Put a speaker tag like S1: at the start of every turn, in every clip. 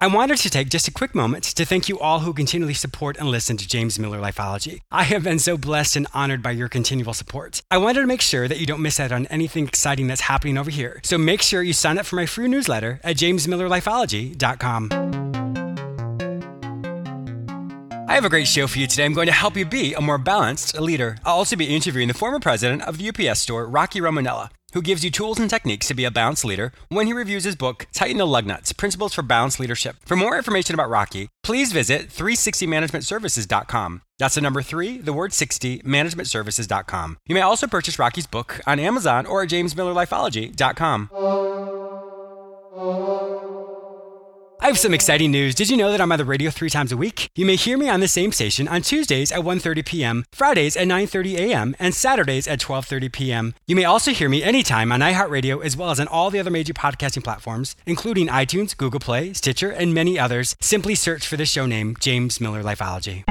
S1: I wanted to take just a quick moment to thank you all who continually support and listen to James Miller Lifeology. I have been so blessed and honored by your continual support. I wanted to make sure that you don't miss out on anything exciting that's happening over here. So make sure you sign up for my free newsletter at jamesmillerlifeology.com. I have a great show for you today. I'm going to help you be a more balanced leader. I'll also be interviewing the former president of the UPS store, Rocky Romanella who gives you tools and techniques to be a balanced leader when he reviews his book, Tighten the Lug Nuts Principles for Balanced Leadership. For more information about Rocky, please visit 360managementservices.com. That's the number three, the word 60, managementservices.com. You may also purchase Rocky's book on Amazon or at jamesmillerlifeology.com. I have some exciting news. Did you know that I'm on the radio three times a week? You may hear me on the same station on Tuesdays at 1:30 p.m., Fridays at 9:30 a.m., and Saturdays at 12:30 p.m. You may also hear me anytime on iHeartRadio as well as on all the other major podcasting platforms, including iTunes, Google Play, Stitcher, and many others. Simply search for the show name James Miller Lifeology.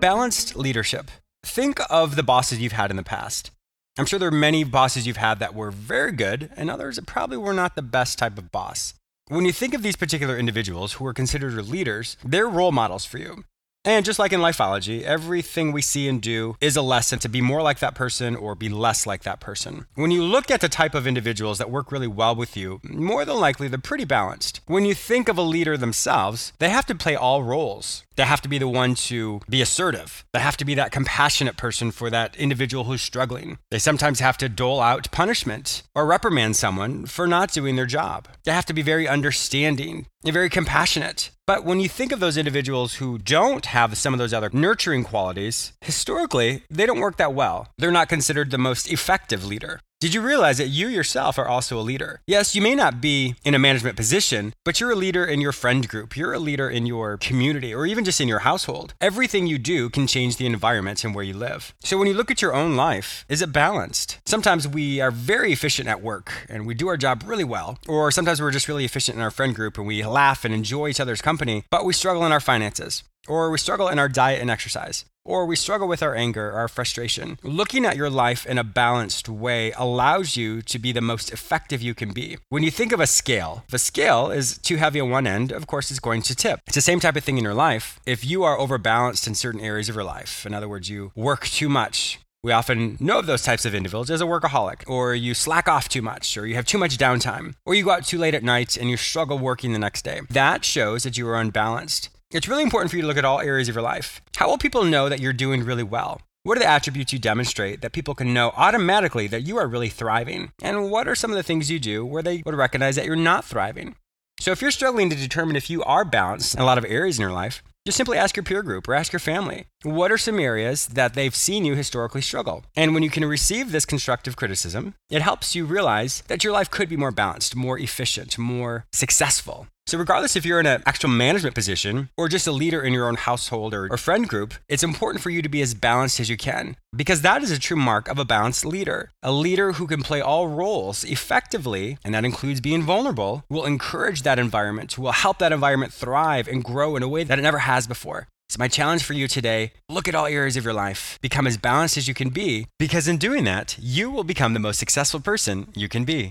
S1: Balanced leadership. Think of the bosses you've had in the past. I'm sure there are many bosses you've had that were very good, and others that probably were not the best type of boss. When you think of these particular individuals who are considered your leaders, they're role models for you. And just like in lifeology, everything we see and do is a lesson to be more like that person or be less like that person. When you look at the type of individuals that work really well with you, more than likely they're pretty balanced. When you think of a leader themselves, they have to play all roles. They have to be the one to be assertive. They have to be that compassionate person for that individual who's struggling. They sometimes have to dole out punishment or reprimand someone for not doing their job. They have to be very understanding and very compassionate. But when you think of those individuals who don't have some of those other nurturing qualities, historically, they don't work that well. They're not considered the most effective leader. Did you realize that you yourself are also a leader? Yes, you may not be in a management position, but you're a leader in your friend group, you're a leader in your community, or even just in your household. Everything you do can change the environment and where you live. So when you look at your own life, is it balanced? Sometimes we are very efficient at work and we do our job really well, or sometimes we're just really efficient in our friend group and we laugh and enjoy each other's company, but we struggle in our finances or we struggle in our diet and exercise or we struggle with our anger, our frustration. Looking at your life in a balanced way allows you to be the most effective you can be. When you think of a scale, if a scale is too heavy on one end, of course, it's going to tip. It's the same type of thing in your life. If you are overbalanced in certain areas of your life, in other words, you work too much, we often know of those types of individuals as a workaholic, or you slack off too much, or you have too much downtime, or you go out too late at night and you struggle working the next day. That shows that you are unbalanced. It's really important for you to look at all areas of your life. How will people know that you're doing really well? What are the attributes you demonstrate that people can know automatically that you are really thriving? And what are some of the things you do where they would recognize that you're not thriving? So, if you're struggling to determine if you are balanced in a lot of areas in your life, just simply ask your peer group or ask your family. What are some areas that they've seen you historically struggle? And when you can receive this constructive criticism, it helps you realize that your life could be more balanced, more efficient, more successful. So, regardless if you're in an actual management position or just a leader in your own household or, or, friend group, it's important for you to be as balanced as you can because that is a true mark of a balanced leader. A leader who can play all roles effectively, and that includes being vulnerable, will encourage that environment, will help that environment thrive and grow in a way that it never has before. So, my challenge for you today look at all areas of your life, become as balanced as you can be, because in doing that, you will become the most successful person you can be.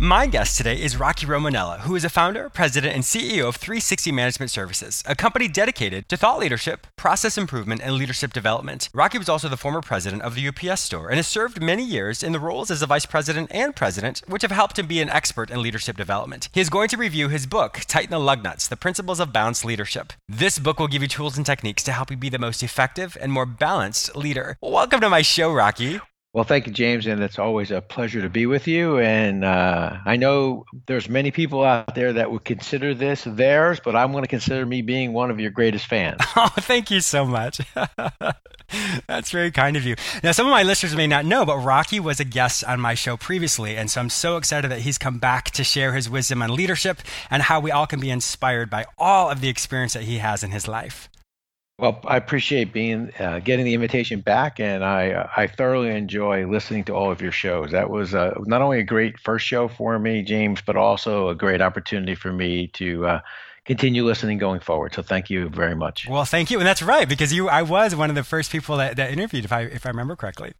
S1: My guest today is Rocky Romanella, who is a founder, president, and CEO of 360 Management Services, a company dedicated to thought leadership, process improvement, and leadership development. Rocky was also the former president of the UPS store and has served many years in the roles as a vice president and president, which have helped him be an expert in leadership development. He is going to review his book, Tighten the Lug Nuts The Principles of Balanced Leadership. This book will give you tools and techniques to help you be the most effective and more balanced leader. Welcome to my show, Rocky.
S2: Well, thank you, James, and it's always a pleasure to be with you. And uh, I know there's many people out there that would consider this theirs, but I'm going to consider me being one of your greatest fans.
S1: Oh, thank you so much. That's very kind of you. Now, some of my listeners may not know, but Rocky was a guest on my show previously, and so I'm so excited that he's come back to share his wisdom on leadership and how we all can be inspired by all of the experience that he has in his life.
S2: Well, I appreciate being uh, getting the invitation back, and I uh, I thoroughly enjoy listening to all of your shows. That was uh, not only a great first show for me, James, but also a great opportunity for me to uh, continue listening going forward. So thank you very much.
S1: Well, thank you, and that's right because you I was one of the first people that, that interviewed, if I if I remember correctly.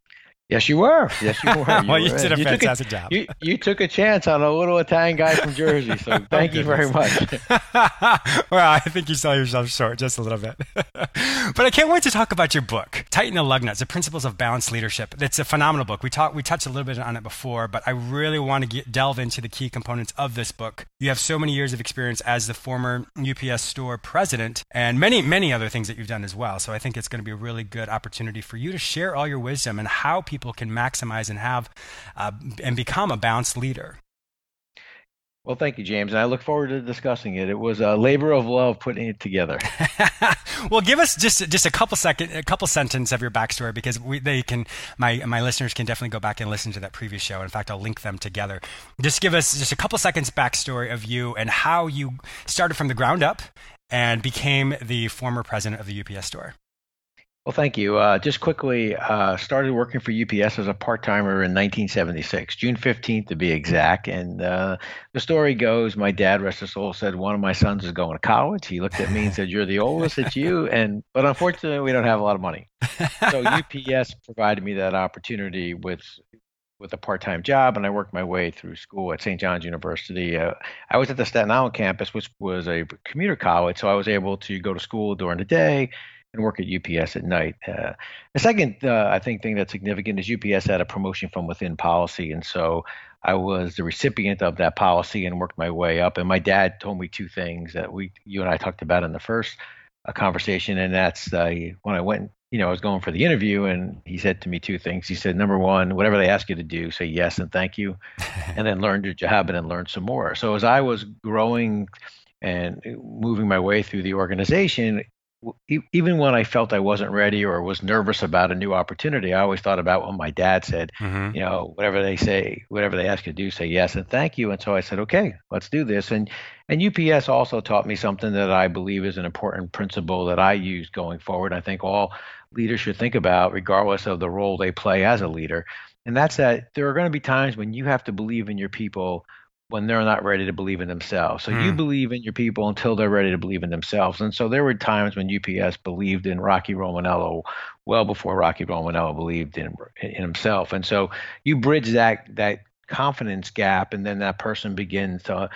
S2: Yes, you were. Yes, you were.
S1: You well, you were. did a you fantastic
S2: a,
S1: job.
S2: You, you took a chance on a little Italian guy from Jersey, so oh, thank you very much.
S1: well, I think you sell yourself short just a little bit. but I can't wait to talk about your book, Tighten the Lug Nuts: The Principles of Balanced Leadership. It's a phenomenal book. We talked, we touched a little bit on it before, but I really want to get, delve into the key components of this book. You have so many years of experience as the former UPS store president, and many, many other things that you've done as well. So I think it's going to be a really good opportunity for you to share all your wisdom and how people people can maximize and have uh, and become a balanced leader.
S2: Well, thank you, James. And I look forward to discussing it. It was a labor of love putting it together.
S1: well, give us just just a couple second, a couple sentence of your backstory because we, they can my my listeners can definitely go back and listen to that previous show. In fact, I'll link them together. Just give us just a couple seconds backstory of you and how you started from the ground up and became the former president of the UPS store.
S2: Well, thank you. Uh, just quickly, uh, started working for UPS as a part timer in 1976, June 15th to be exact. And uh, the story goes my dad, rest his soul, said one of my sons is going to college. He looked at me and said, You're the oldest, it's you. And But unfortunately, we don't have a lot of money. So UPS provided me that opportunity with with a part-time job and I worked my way through school at St. John's University. Uh, I was at the Staten Island campus, which was a commuter college, so I was able to go to school during the day and work at UPS at night. Uh, the second, uh, I think, thing that's significant is UPS had a promotion from within policy, and so I was the recipient of that policy and worked my way up. And my dad told me two things that we, you and I, talked about in the first uh, conversation, and that's uh, when I went. You know, I was going for the interview, and he said to me two things. He said, number one, whatever they ask you to do, say yes and thank you, and then learn your job and then learn some more. So as I was growing and moving my way through the organization, even when I felt I wasn't ready or was nervous about a new opportunity, I always thought about what my dad said. Mm-hmm. You know, whatever they say, whatever they ask you to do, say yes and thank you. And so I said, okay, let's do this. And and UPS also taught me something that I believe is an important principle that I use going forward. I think all leaders should think about, regardless of the role they play as a leader. And that's that there are going to be times when you have to believe in your people when they're not ready to believe in themselves. So mm. you hmm. believe in your people until they're ready to believe in themselves. And so there were times when UPS believed in Rocky Romanella well before Rocky Romanella believed in, in himself. And so you bridge that that confidence gap, and then that person begins to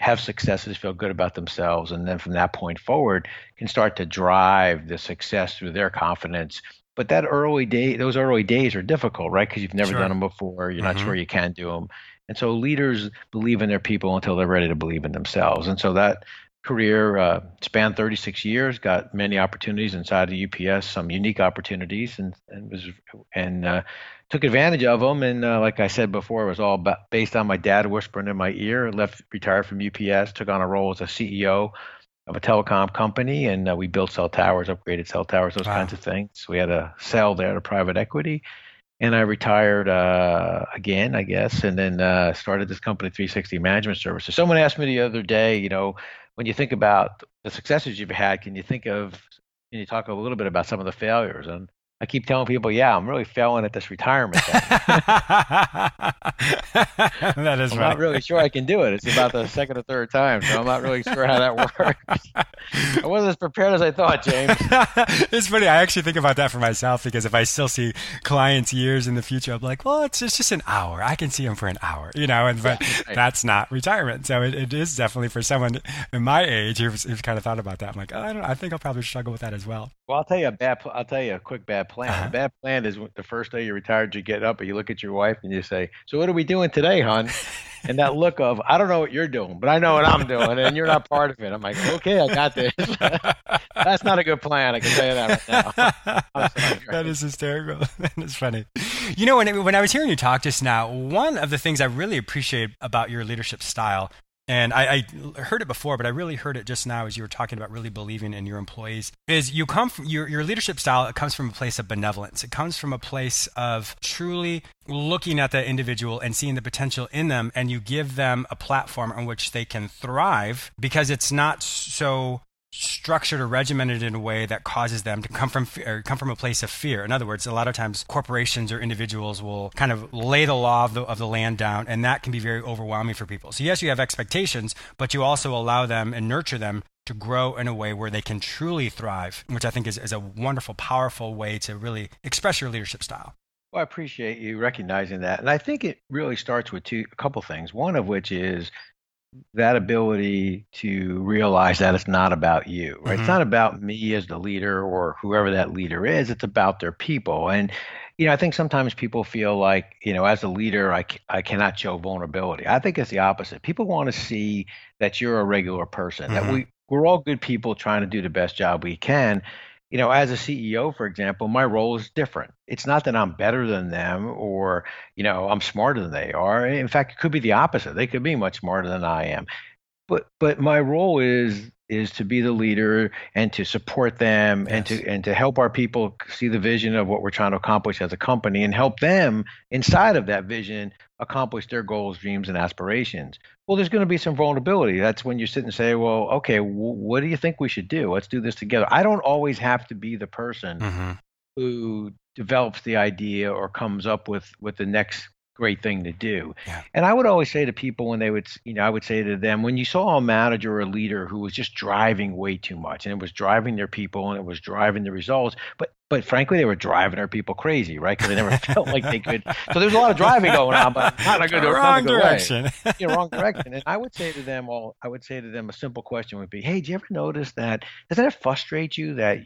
S2: have successes, feel good about themselves, and then from that point forward can start to drive the success through their confidence but that early day those early days are difficult right because you've never sure. done them before you're mm-hmm. not sure you can do them and so leaders believe in their people until they're ready to believe in themselves. And so that career uh, spanned 36 years, got many opportunities inside of UPS, some unique opportunities, and and was and uh, took advantage of them. And uh, like I said before, it was all based on my dad whispering in my ear. Left, retired from UPS, took on a role as a CEO of a telecom company, and uh, we built cell towers, upgraded cell towers, those wow. kinds of things. We had a sell there to private equity and I retired uh, again, I guess, and then uh, started this company, 360 Management Services. Someone asked me the other day, you know, when you think about the successes you've had, can you think of, can you talk a little bit about some of the failures? And I keep telling people, yeah, I'm really failing at this retirement thing.
S1: that is
S2: I'm
S1: right.
S2: not really sure I can do it. It's about the second or third time, so I'm not really sure how that works. I wasn't as prepared as I thought, James.
S1: it's funny. I actually think about that for myself because if I still see clients years in the future, I'm like, well, it's, it's just an hour. I can see them for an hour, you know, and but right. that's not retirement. So it, it is definitely for someone in my age who's, who's kind of thought about that. I'm like, oh, I don't. I think I'll probably struggle with that as well.
S2: Well, I'll tell you a bad. I'll tell you a quick bad bad plan. Uh-huh. A bad plan is the first day you're retired, you get up and you look at your wife and you say, "So what are we doing today, hon?" and that look of I don't know what you're doing, but I know what I'm doing, and you're not part of it. I'm like, okay, I got this. That's not a good plan. I can tell you that right now.
S1: that is hysterical. that is funny. You know, when when I was hearing you talk just now, one of the things I really appreciate about your leadership style and I, I, heard it before, but I really heard it just now as you were talking about really believing in your employees. Is you come from your, your leadership style, it comes from a place of benevolence. It comes from a place of truly looking at the individual and seeing the potential in them, and you give them a platform on which they can thrive because it's not so structured or regimented in a way that causes them to come from or come from a place of fear. In other words, a lot of times corporations or individuals will kind of lay the law of the, of the land down, and that can be very overwhelming for people. So yes, you have expectations, but you also allow them and nurture them to grow in a way where they can truly thrive, which I think is, is a wonderful, powerful way to really express your leadership style.
S2: Well, I appreciate you recognizing that. And I think it really starts with two a couple things. One of which is that ability to realize that it's not about you, right? Mm-hmm. It's not about me as the leader or whoever that leader is. It's about their people. And, you know, I think sometimes people feel like, you know, as a leader, I, I cannot show vulnerability. I think it's the opposite. People want to see that you're a regular person, mm-hmm. that we, we're all good people trying to do the best job we can you know, as a CEO, for example, my role is different. It's not that I'm better than them or, you know, I'm smarter than they are. In fact, it could be the opposite. They could be much smarter than I am. But but my role is is to be the leader and to support them yes. and to and to help our people see the vision of what we're trying to accomplish as a company and help them inside of that vision accomplish their goals, dreams, and aspirations. Well, there's going to be some vulnerability. That's when you sit and say, "Well, okay, w- what do you think we should do? Let's do this together." I don't always have to be the person mm-hmm. who develops the idea or comes up with with the next great thing to do. Yeah. And I would always say to people when they would, you know, I would say to them, when you saw a manager or a leader who was just driving way too much and it was driving their people and it was driving the results, but but frankly, they were driving their people crazy, right? Because they never felt like they could. So there's a lot of driving going on, but not a good,
S1: wrong direction.
S2: yeah, wrong direction. And I would say to them, well, I would say to them, a simple question would be, "Hey, do you ever notice that? Doesn't it frustrate you that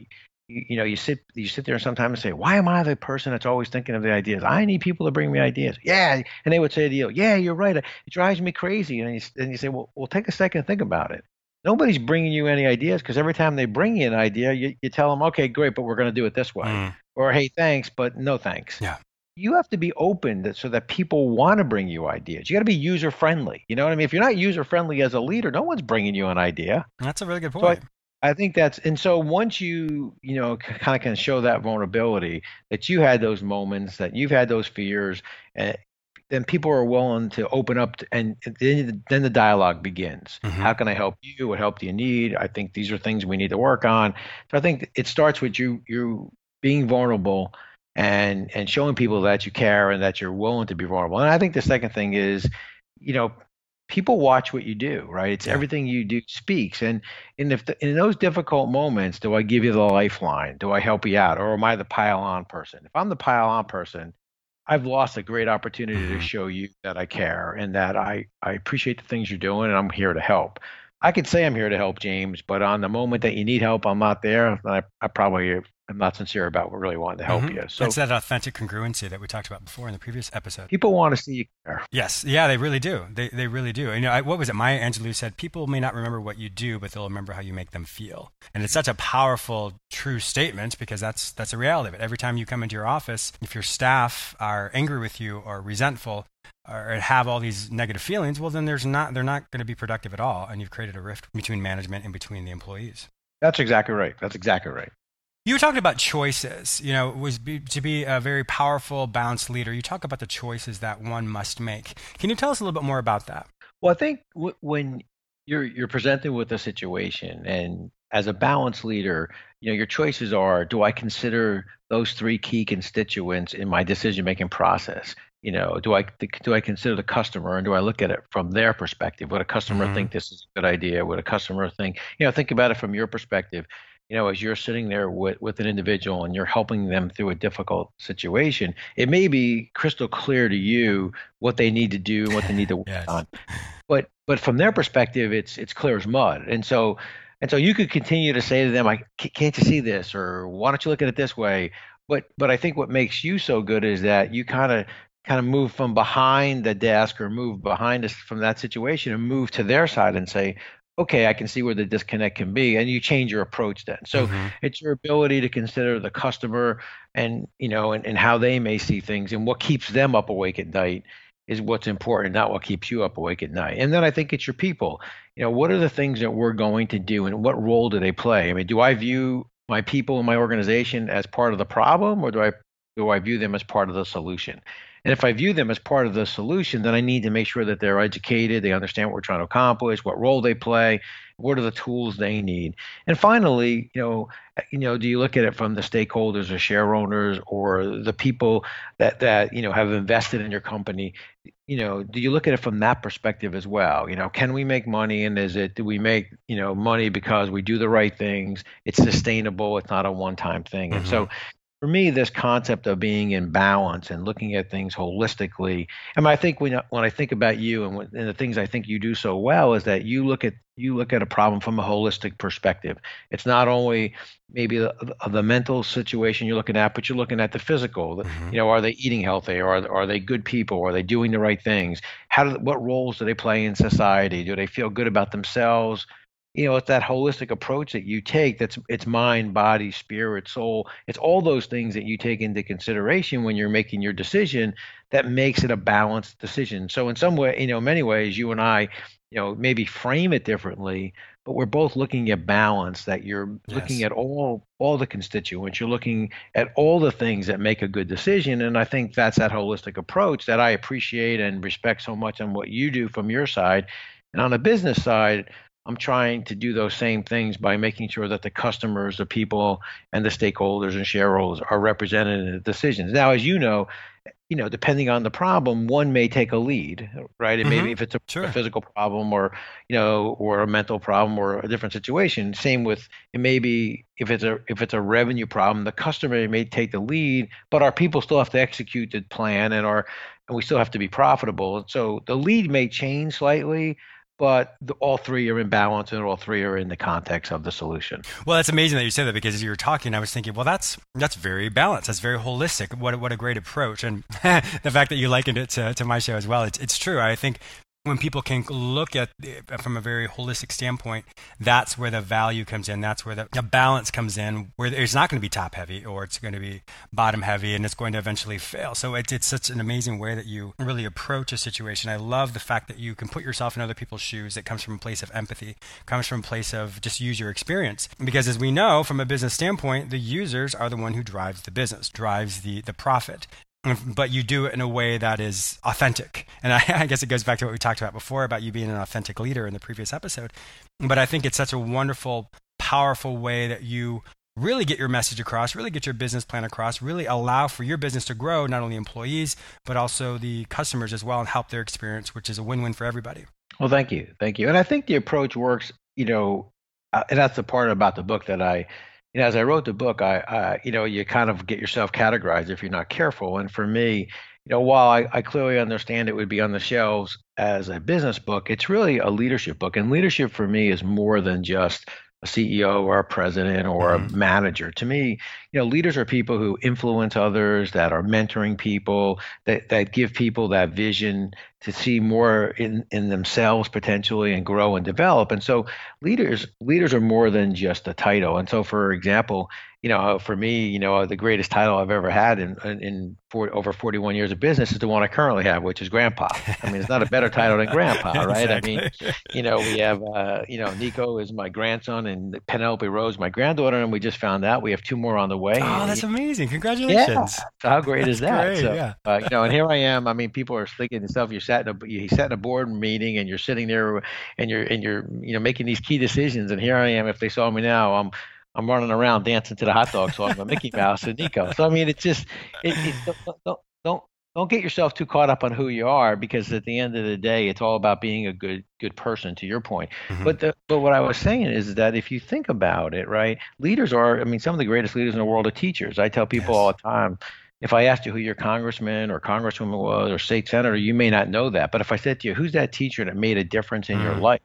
S2: you, you know, you sit you sit there sometimes and say, "Why am I the person that's always thinking of the ideas? I need people to bring me ideas." Yeah, and they would say to you, "Yeah, you're right. It drives me crazy." And you, and you say, "Well, well, take a second and think about it. Nobody's bringing you any ideas because every time they bring you an idea, you, you tell them, "Okay, great, but we're going to do it this way," mm. or "Hey, thanks, but no thanks."
S1: Yeah.
S2: You have to be open so that people want to bring you ideas. You got to be user friendly. You know what I mean? If you're not user friendly as a leader, no one's bringing you an idea.
S1: That's a really good point.
S2: So I think that's and so once you you know kind of can show that vulnerability that you had those moments that you've had those fears and then people are willing to open up to, and then, then the dialogue begins. Mm-hmm. How can I help you? What help do you need? I think these are things we need to work on. So I think it starts with you you being vulnerable and and showing people that you care and that you're willing to be vulnerable. And I think the second thing is, you know, people watch what you do, right? It's yeah. everything you do speaks. And in if the, in those difficult moments, do I give you the lifeline? Do I help you out, or am I the pile on person? If I'm the pile on person, I've lost a great opportunity mm-hmm. to show you that I care and that I I appreciate the things you're doing, and I'm here to help. I could say I'm here to help James, but on the moment that you need help, I'm not there. I, I probably I'm not sincere about what really wanting to help mm-hmm. you.
S1: So it's that authentic congruency that we talked about before in the previous episode.
S2: People want to see you care.
S1: Yes, yeah, they really do. They they really do. And, you know, I, what was it? Maya Angelou said, "People may not remember what you do, but they'll remember how you make them feel." And it's such a powerful, true statement because that's that's a reality of it. Every time you come into your office, if your staff are angry with you or resentful, or have all these negative feelings, well, then there's not they're not going to be productive at all, and you've created a rift between management and between the employees.
S2: That's exactly right. That's exactly right.
S1: You were talking about choices. You know, was be, to be a very powerful, balanced leader. You talk about the choices that one must make. Can you tell us a little bit more about that?
S2: Well, I think w- when you're you're presented with a situation, and as a balanced leader, you know your choices are: Do I consider those three key constituents in my decision-making process? You know, do I do I consider the customer, and do I look at it from their perspective? Would a customer mm-hmm. think this is a good idea? Would a customer think, you know, think about it from your perspective? You know, as you're sitting there with, with an individual and you're helping them through a difficult situation, it may be crystal clear to you what they need to do and what they need to work yes. on. But but from their perspective, it's it's clear as mud. And so and so you could continue to say to them, "I can't you see this?" or "Why don't you look at it this way?" But but I think what makes you so good is that you kind of kind of move from behind the desk or move behind us from that situation and move to their side and say, okay, I can see where the disconnect can be, and you change your approach then. So mm-hmm. it's your ability to consider the customer and you know and, and how they may see things and what keeps them up awake at night is what's important, not what keeps you up awake at night. And then I think it's your people. You know, what are the things that we're going to do and what role do they play? I mean, do I view my people in my organization as part of the problem or do I do I view them as part of the solution? And if I view them as part of the solution, then I need to make sure that they're educated, they understand what we're trying to accomplish, what role they play, what are the tools they need. And finally, you know, you know, do you look at it from the stakeholders or share owners or the people that that you know have invested in your company? You know, do you look at it from that perspective as well? You know, can we make money and is it do we make, you know, money because we do the right things? It's sustainable, it's not a one-time thing. Mm-hmm. And so mm-hmm for me, this concept of being in balance and looking at things holistically. I mean, I think when when I think about you and, when, and the things I think you do so well is that you look at you look at a problem from a holistic perspective. It's not only maybe the, the mental situation you're looking at, but you're looking at the physical. Mm-hmm. You know, are they eating healthy? Or are, are they good people? Are they doing the right things? How do what roles do they play in society? Do they feel good about themselves? You know it's that holistic approach that you take that's it's mind body spirit soul. It's all those things that you take into consideration when you're making your decision that makes it a balanced decision. So in some way you know many ways you and i you know maybe frame it differently but we're both looking at balance that you're yes. looking at all all the constituents. You're looking at all the things that make a good decision and i think that's that holistic approach that i appreciate and respect so much on what you do from your side. And on the business side I'm trying to do those same things by making sure that the customers, the people, and the stakeholders and shareholders are represented in the decisions. Now, as you know, you know, depending on the problem, one may take a lead, right? And mm-hmm. maybe if it's a, sure. a, physical problem or, you know, or a mental problem or a different situation. Same with it may be if it's a if it's a revenue problem, the customer may take the lead, but our people still have to execute the plan and our and we still have to be profitable. And So the lead may change slightly, but the, all three are in balance and all three are in the context of the solution.
S1: Well, that's amazing that you said that because as you were talking, I was thinking, well, that's that's very balanced. That's very holistic. What what a great approach, and the fact that you likened it to, to my show as well. It's it's true. I think when people can look at eh, from a very holistic standpoint, that's where the value comes in. That's where the, the balance comes in, where it's not going to be top heavy or it's going to be bottom heavy and it's going to eventually fail. So it, it's such an amazing way that you really approach a situation. I love the fact that you can put yourself in other people's shoes. It comes from a place of empathy, comes from a place of just use your experience. Because as we know, from a business standpoint, the users are the one who drives the business, drives the, the profit but you do it in a way that is authentic. And I, I, guess it goes back to what we talked about before about you being an authentic leader in the previous episode. But I think it's such a wonderful, powerful way that you really get your message across, really get your business plan across, really allow for your business to grow, not only employees, but also the customers as well and help their experience, which is a win win for everybody.
S2: Well, thank you. Thank you. And I think the approach works, you know, uh, and that's the part about the book that I you know, as I wrote the book, I, I, you know, you kind of get yourself categorized if you're not careful. And for me, you know, while I, I clearly understand it would be on the shelves as a business book, it's really a leadership book. And leadership for me is more than just a CEO or a president or mm-hmm. a manager. To me, you know, leaders are people who influence others, that are mentoring people, that that give people that vision to see more in in themselves potentially and grow and develop. And so leaders leaders are more than just a title. And so for example, you know, for me, you know, the greatest title I've ever had in in for, over 41 years of business is the one I currently have, which is grandpa. I mean, it's not a better title than grandpa, right? Exactly. I mean, you know, we have, uh, you know, Nico is my grandson and Penelope Rose, my granddaughter, and we just found out we have two more on the way.
S1: Oh, that's amazing! Congratulations!
S2: Yeah. So how great is that? Great, so, yeah. Uh, you know, and here I am. I mean, people are thinking and stuff. You're sat in a you sat in a board meeting and you're sitting there and you're and you're you know making these key decisions. And here I am. If they saw me now, I'm I'm running around dancing to the hot dog song by Mickey Mouse and Nico. So I mean, it's just it, it, don't, don't don't don't get yourself too caught up on who you are because at the end of the day, it's all about being a good good person. To your point, mm-hmm. but the, but what I was saying is that if you think about it, right, leaders are. I mean, some of the greatest leaders in the world are teachers. I tell people yes. all the time. If I asked you who your congressman or congresswoman was or state senator, you may not know that. But if I said to you, who's that teacher that made a difference in mm-hmm. your life?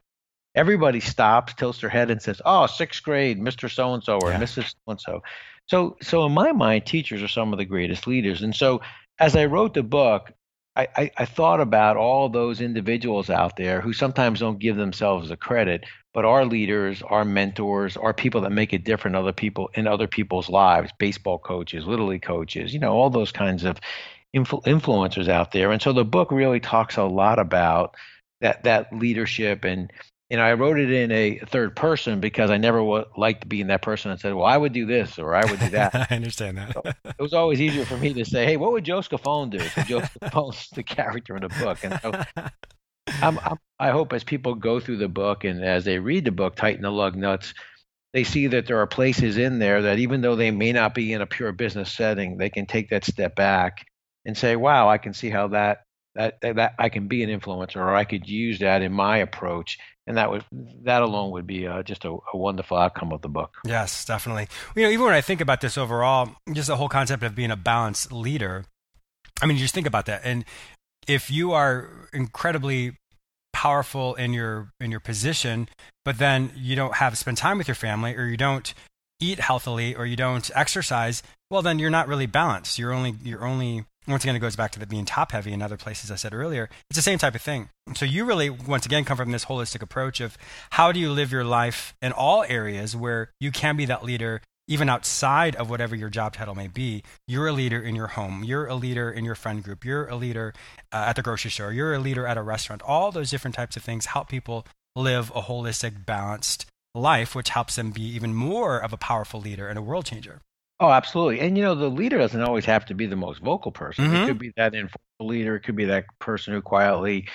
S2: Everybody stops, tilts their head, and says, "Oh, sixth grade, Mr. So and So or yeah. Mrs. So and So." So, so in my mind, teachers are some of the greatest leaders. And so, as I wrote the book, I, I, I thought about all those individuals out there who sometimes don't give themselves the credit, but are leaders, are mentors, are people that make a difference in other people in other people's lives, baseball coaches, little league coaches, you know, all those kinds of influ- influencers out there. And so the book really talks a lot about that that leadership and and I wrote it in a third person because I never w- liked being that person and said, "Well, I would do this or I would do that."
S1: I understand that.
S2: so it was always easier for me to say, "Hey, what would Joe Scafone do?" So Joe Scafone's the character in the book, and so I'm, I'm, i hope as people go through the book and as they read the book, tighten the lug nuts, they see that there are places in there that even though they may not be in a pure business setting, they can take that step back and say, "Wow, I can see how that that that I can be an influencer, or I could use that in my approach." And that would that alone would be uh, just a, a, wonderful outcome of the book.
S1: Yes, definitely. You know, even when I think about this overall, just the whole concept of being a balanced leader. I mean, just think about that. And if you are incredibly powerful in your in your position, but then you don't have spend time with your family, or you don't eat healthily, or you don't exercise, well, then you're not really balanced. You're only you're only once again, it goes back to the being top heavy in other places I said earlier. It's the same type of thing. So you really, once again, come from this holistic approach of how do you live your life in all areas where you can be that leader, even outside of whatever your job title may be. You're a leader in your home. You're a leader in your friend group. You're a leader uh, at the grocery store. You're a leader at a restaurant. All those different types of things help people live a holistic, balanced life, which helps them be even more of a powerful leader and a world changer.
S2: Oh, absolutely. And you know, the leader doesn't always have to be the most vocal person.
S1: Mm-hmm.
S2: It could be that informal leader. It could be that person who quietly,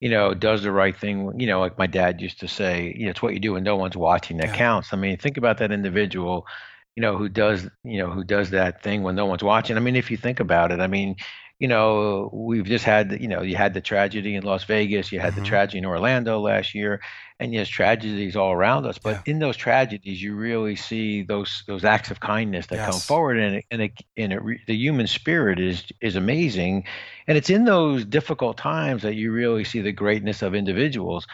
S2: you know, does the right thing. You know, like my dad used to say, you know, it's what you do when no one's watching that
S1: Yeah.
S2: counts. I mean, think about that individual, you know, who does, you know, who does that thing when no one's watching. I mean, if you think about it, I mean, you know, we've just had, you know, you had the tragedy in Las Vegas, you had
S1: Mhm.
S2: the tragedy in Orlando last year, and yes, tragedies all around us. But in those tragedies, you really see those those acts of kindness that come forward, and it, and it, and it, re- the human spirit is is amazing, and it's in those difficult times that you really see the greatness of individuals.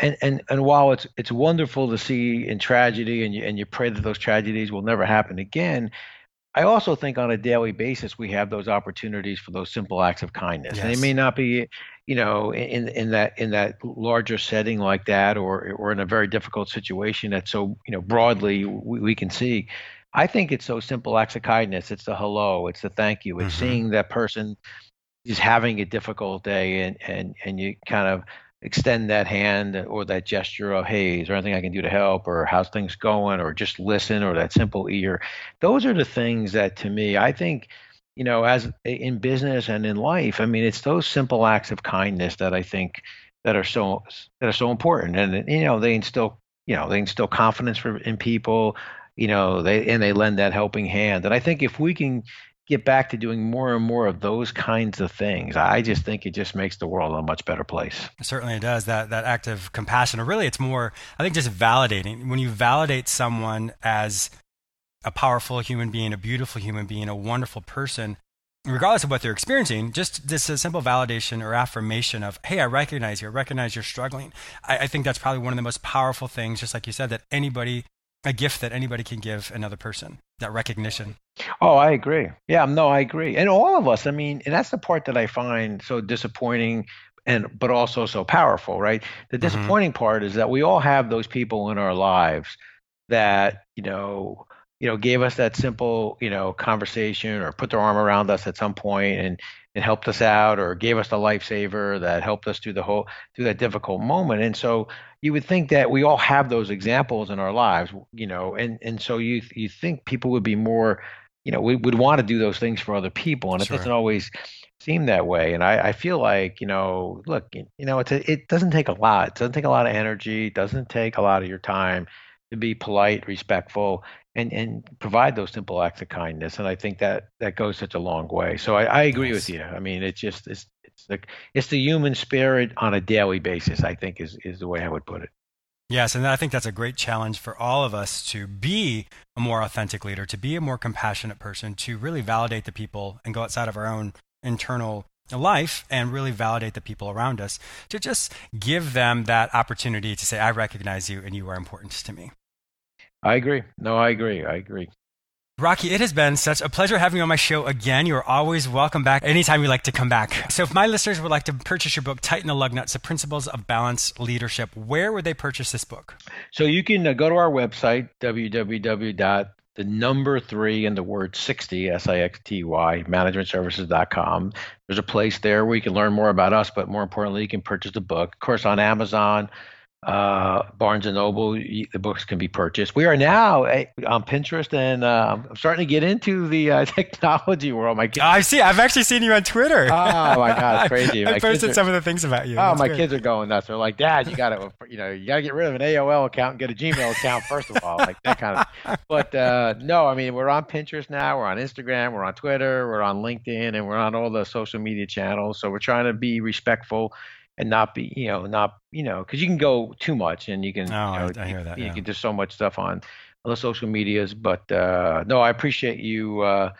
S2: And and and while it's it's wonderful to see in tragedy, and you and you pray that those tragedies will never happen again. I also think on a daily basis we have those opportunities for those simple acts of kindness. And they may not be, you know, in in that in that larger setting like that, or or in a very difficult situation that so you know broadly we, we can see. I think it's those simple acts of kindness. It's the hello. It's the thank you. It's
S1: Mhm.
S2: seeing that person is having a difficult day, and and and you kind of extend that hand or that gesture of hey is there anything i can do to help? or how's things going? or just listen or that simple ear. Those are the things that to me i think you know as in business and in life i mean it's those simple acts of kindness that i think that are so that are so important. And you know they instill you know they instill confidence for in people you know they and they lend that helping hand. And i think if we can get back to doing more and more of those kinds of things i just think it just makes the world a much better place
S1: Certainly it does. That that act of compassion, or really, it's more. I think just validating. When you validate someone as a powerful human being, a beautiful human being, a wonderful person, regardless of what they're experiencing, just this simple validation or affirmation of, "Hey, I recognize you. I recognize you're struggling." I, I think that's probably one of the most powerful things, just like you said, that anybody, a gift that anybody can give another person. That recognition.
S2: Oh, I agree. Yeah, no, I agree. And all of us, I mean, and that's the part that I find so disappointing and but also so powerful, right? The
S1: Mhm.
S2: disappointing part is that we all have those people in our lives that, you know, you know, gave us that simple, you know, conversation or put their arm around us at some point and and helped us out or gave us the lifesaver that helped us through the whole through that difficult moment. And so you would think that we all have those examples in our lives, you know, and and so you you think people would be more, you know, we would want to do those things for other people, and it doesn't always seem that way. And I, I feel like, you know, look, you know, it's a, it doesn't take a lot. It doesn't take a lot of energy. It doesn't take a lot of your time to be polite, respectful, and and provide those simple acts of kindness. And I think that that goes such a long way. So I, I agree with you. I mean, it's just it's it's the it's the human spirit on a daily basis. I think is is the way I would put it.
S1: Yes, and I think that's a great challenge for all of us to be a more authentic leader, to be a more compassionate person, to really validate the people and go outside of our own internal life and really validate the people around us, to just give them that opportunity to say, I recognize you and you are important to me.
S2: I agree. No, I agree. I agree.
S1: Rocky, it has been such a pleasure having you on my show again. You're always welcome back anytime you like to come back. So, if my listeners would like to purchase your book, Tighten the Lug Nuts, The Principles of Balanced Leadership, where would they purchase this book?
S2: So, you can uh, go to our website, www the number three and the word 60, S I X T Y, managementservices.com. There's a place there where you can learn more about us, but more importantly, you can purchase the book. Of course, on Amazon, uh, Barnes and Noble, the books can be purchased. We are now eh, on Pinterest, and uh, I'm starting to get into the uh, technology world. My
S1: kids, I see. I've actually seen you on Twitter.
S2: Oh my god, crazy!
S1: I, I posted are, some of the things about you.
S2: Oh, That's my great. kids are going nuts. They're like, Dad, you got to, you know, you got to get rid of an AOL account and get a Gmail account first of all, like that kind of. But uh, no, I mean, we're on Pinterest now. We're on Instagram. We're on Twitter. We're on LinkedIn, and we're on all the social media channels. So we're trying to be respectful and not be you know not you know because you can go too much and you can
S1: oh,
S2: you
S1: know, I, I hear that
S2: you,
S1: yeah.
S2: can do so much stuff on on the social medias but uh no i appreciate you uh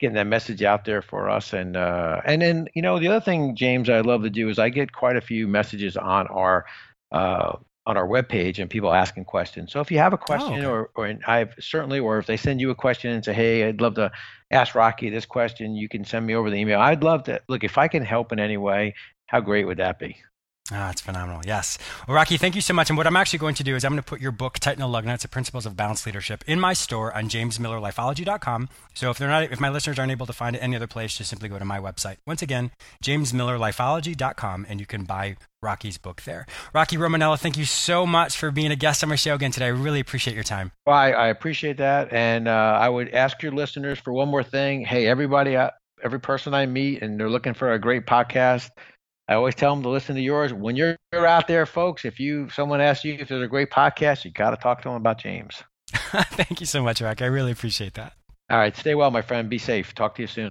S2: getting that message out there for us and uh and then you know the other thing james i love to do is i get quite a few messages on our uh on our webpage and people asking questions. So if you have a question oh, okay. or, or I've certainly, or if they send you a question and say, Hey, I'd love to ask Rocky this question, you can send me over the email. I'd love to look, if I can help in any way, how great would that be?
S1: Ah, it's phenomenal. Yes. Well, Rocky, thank you so much. And what I'm actually going to do is I'm going to put your book, the Lug Nuts, The Principles of Balanced Leadership, in my store on jamesmillerlifeology.com. So if they're not, if my listeners aren't able to find it any other place, just simply go to my website. Once again, jamesmillerlifeology.com, and you can buy Rocky's book there. Rocky Romanella, thank you so much for being a guest on my show again today. I really appreciate your time.
S2: Well, I, I appreciate that. And uh, I would ask your listeners for one more thing. Hey, everybody, uh, every person I meet, and they're looking for a great podcast, I always tell them to listen to yours. When you're out there, folks, if you someone asks you if there's a great podcast, you got to talk to them about James.
S1: Thank you so much, Rock. I really appreciate that.
S2: All right. Stay well, my friend. Be safe. Talk to you soon.